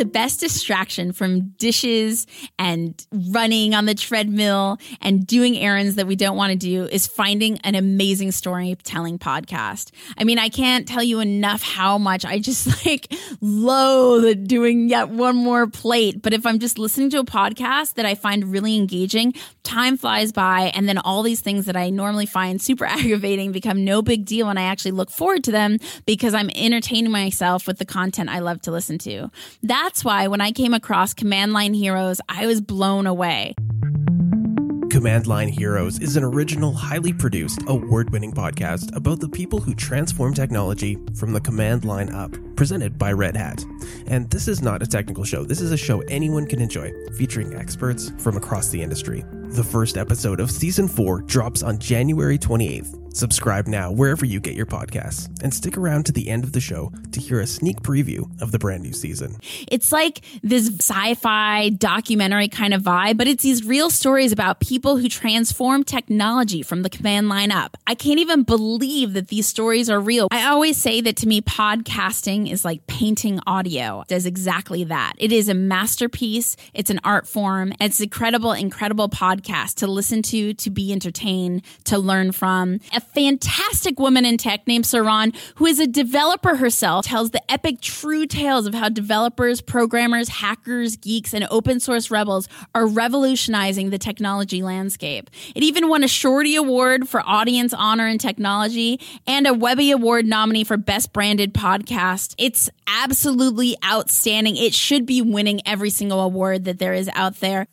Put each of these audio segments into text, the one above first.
the best distraction from dishes and running on the treadmill and doing errands that we don't want to do is finding an amazing storytelling podcast. I mean, I can't tell you enough how much I just like loathe doing yet one more plate. But if I'm just listening to a podcast that I find really engaging, time flies by. And then all these things that I normally find super aggravating become no big deal. And I actually look forward to them because I'm entertaining myself with the content I love to listen to. That that's why when I came across Command Line Heroes, I was blown away. Command Line Heroes is an original, highly produced, award winning podcast about the people who transform technology from the command line up, presented by Red Hat. And this is not a technical show, this is a show anyone can enjoy, featuring experts from across the industry. The first episode of season 4 drops on January 28th Subscribe now wherever you get your podcasts and stick around to the end of the show to hear a sneak preview of the brand new season. It's like this sci fi documentary kind of vibe, but it's these real stories about people who transform technology from the command line up. I can't even believe that these stories are real. I always say that to me, podcasting is like painting audio, it does exactly that. It is a masterpiece, it's an art form, it's an incredible, incredible podcast to listen to, to be entertained, to learn from a fantastic woman in tech named Saron, who is a developer herself, tells the epic true tales of how developers, programmers, hackers, geeks, and open source rebels are revolutionizing the technology landscape. It even won a Shorty Award for Audience Honor in Technology and a Webby Award nominee for Best Branded Podcast. It's absolutely outstanding. It should be winning every single award that there is out there.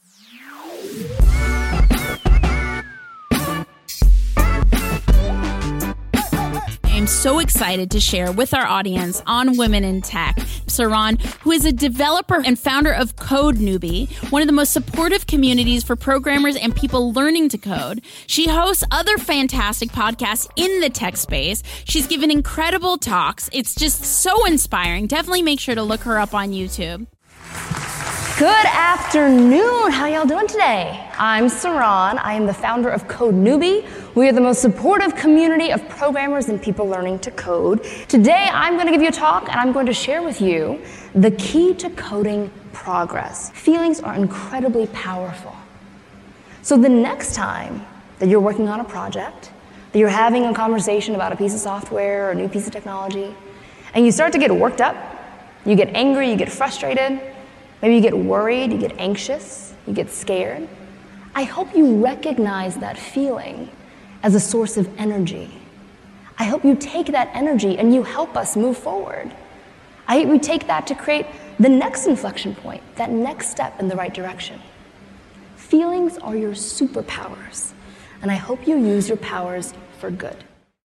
So excited to share with our audience on Women in Tech, Saron, who is a developer and founder of Code Newbie, one of the most supportive communities for programmers and people learning to code. She hosts other fantastic podcasts in the tech space. She's given incredible talks. It's just so inspiring. Definitely make sure to look her up on YouTube. Good afternoon. How y'all doing today? I'm Saron. I am the founder of Code Newbie. We are the most supportive community of programmers and people learning to code. Today, I'm going to give you a talk and I'm going to share with you the key to coding progress. Feelings are incredibly powerful. So the next time that you're working on a project, that you're having a conversation about a piece of software or a new piece of technology, and you start to get worked up, you get angry, you get frustrated, Maybe you get worried, you get anxious, you get scared. I hope you recognize that feeling as a source of energy. I hope you take that energy and you help us move forward. I hope you take that to create the next inflection point, that next step in the right direction. Feelings are your superpowers, and I hope you use your powers for good.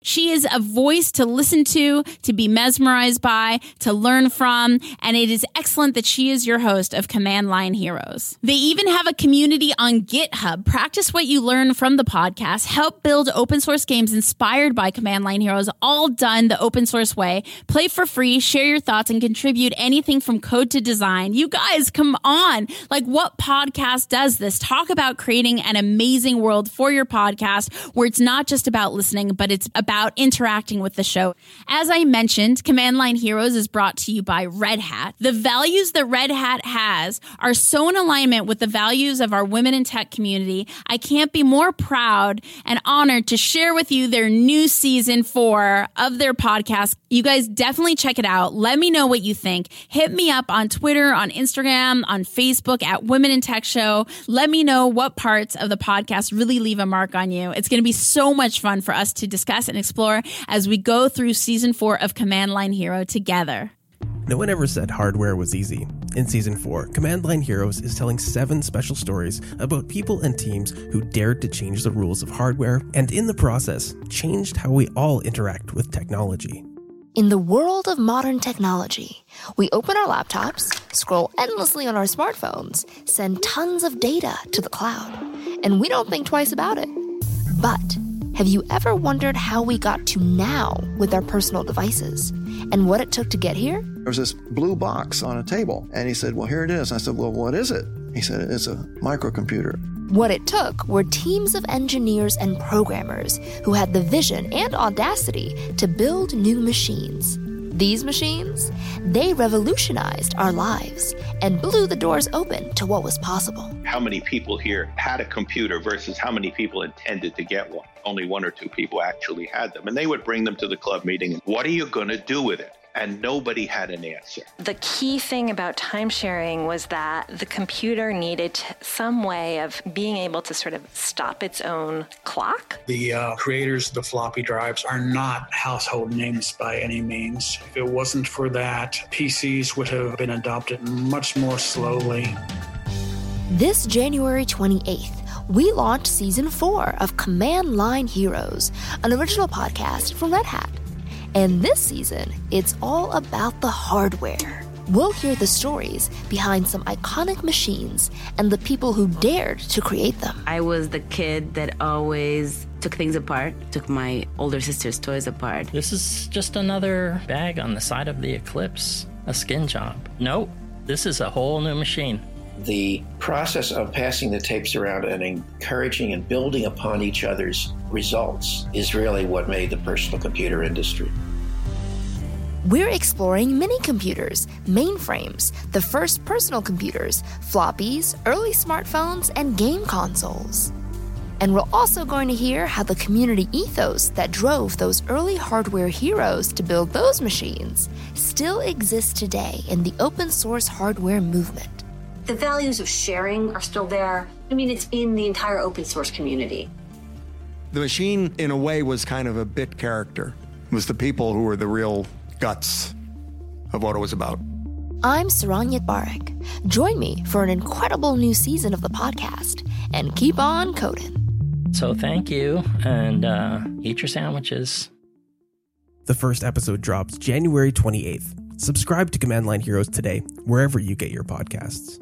She is a voice to listen to, to be mesmerized by, to learn from, and it is excellent that she is your host of Command Line Heroes. They even have a community on GitHub. Practice what you learn from the podcast, help build open source games inspired by Command Line Heroes, all done the open source way. Play for free, share your thoughts, and contribute anything from code to design. You guys, come on. Like, what podcast does this? Talk about creating an amazing world for your podcast where it's not just about listening, but it's about about interacting with the show. As I mentioned, Command Line Heroes is brought to you by Red Hat. The values that Red Hat has are so in alignment with the values of our women in tech community. I can't be more proud and honored to share with you their new season four of their podcast. You guys definitely check it out. Let me know what you think. Hit me up on Twitter, on Instagram, on Facebook at Women in Tech Show. Let me know what parts of the podcast really leave a mark on you. It's going to be so much fun for us to discuss and explore as we go through season four of Command Line Hero together. No one ever said hardware was easy. In season 4, Command Line Heroes is telling seven special stories about people and teams who dared to change the rules of hardware and, in the process, changed how we all interact with technology. In the world of modern technology, we open our laptops, scroll endlessly on our smartphones, send tons of data to the cloud, and we don't think twice about it. But have you ever wondered how we got to now with our personal devices and what it took to get here? There was this blue box on a table, and he said, Well, here it is. I said, Well, what is it? He said, It's a microcomputer. What it took were teams of engineers and programmers who had the vision and audacity to build new machines. These machines, they revolutionized our lives and blew the doors open to what was possible. How many people here had a computer versus how many people intended to get one? Only one or two people actually had them. And they would bring them to the club meeting. What are you going to do with it? And nobody had an answer. The key thing about time sharing was that the computer needed some way of being able to sort of stop its own clock. The uh, creators of the floppy drives are not household names by any means. If it wasn't for that, PCs would have been adopted much more slowly. This January 28th, we launched season four of Command Line Heroes, an original podcast from Red Hat. And this season, it's all about the hardware. We'll hear the stories behind some iconic machines and the people who dared to create them. I was the kid that always took things apart, took my older sister's toys apart. This is just another bag on the side of the Eclipse, a skin job. Nope, this is a whole new machine. The process of passing the tapes around and encouraging and building upon each other's results is really what made the personal computer industry. We're exploring mini computers, mainframes, the first personal computers, floppies, early smartphones, and game consoles. And we're also going to hear how the community ethos that drove those early hardware heroes to build those machines still exists today in the open source hardware movement. The values of sharing are still there. I mean, it's in the entire open source community. The machine, in a way, was kind of a bit character. It was the people who were the real guts of what it was about. I'm Saron Yitbarek. Join me for an incredible new season of the podcast and keep on coding. So thank you, and uh, eat your sandwiches. The first episode drops January 28th. Subscribe to Command Line Heroes today, wherever you get your podcasts.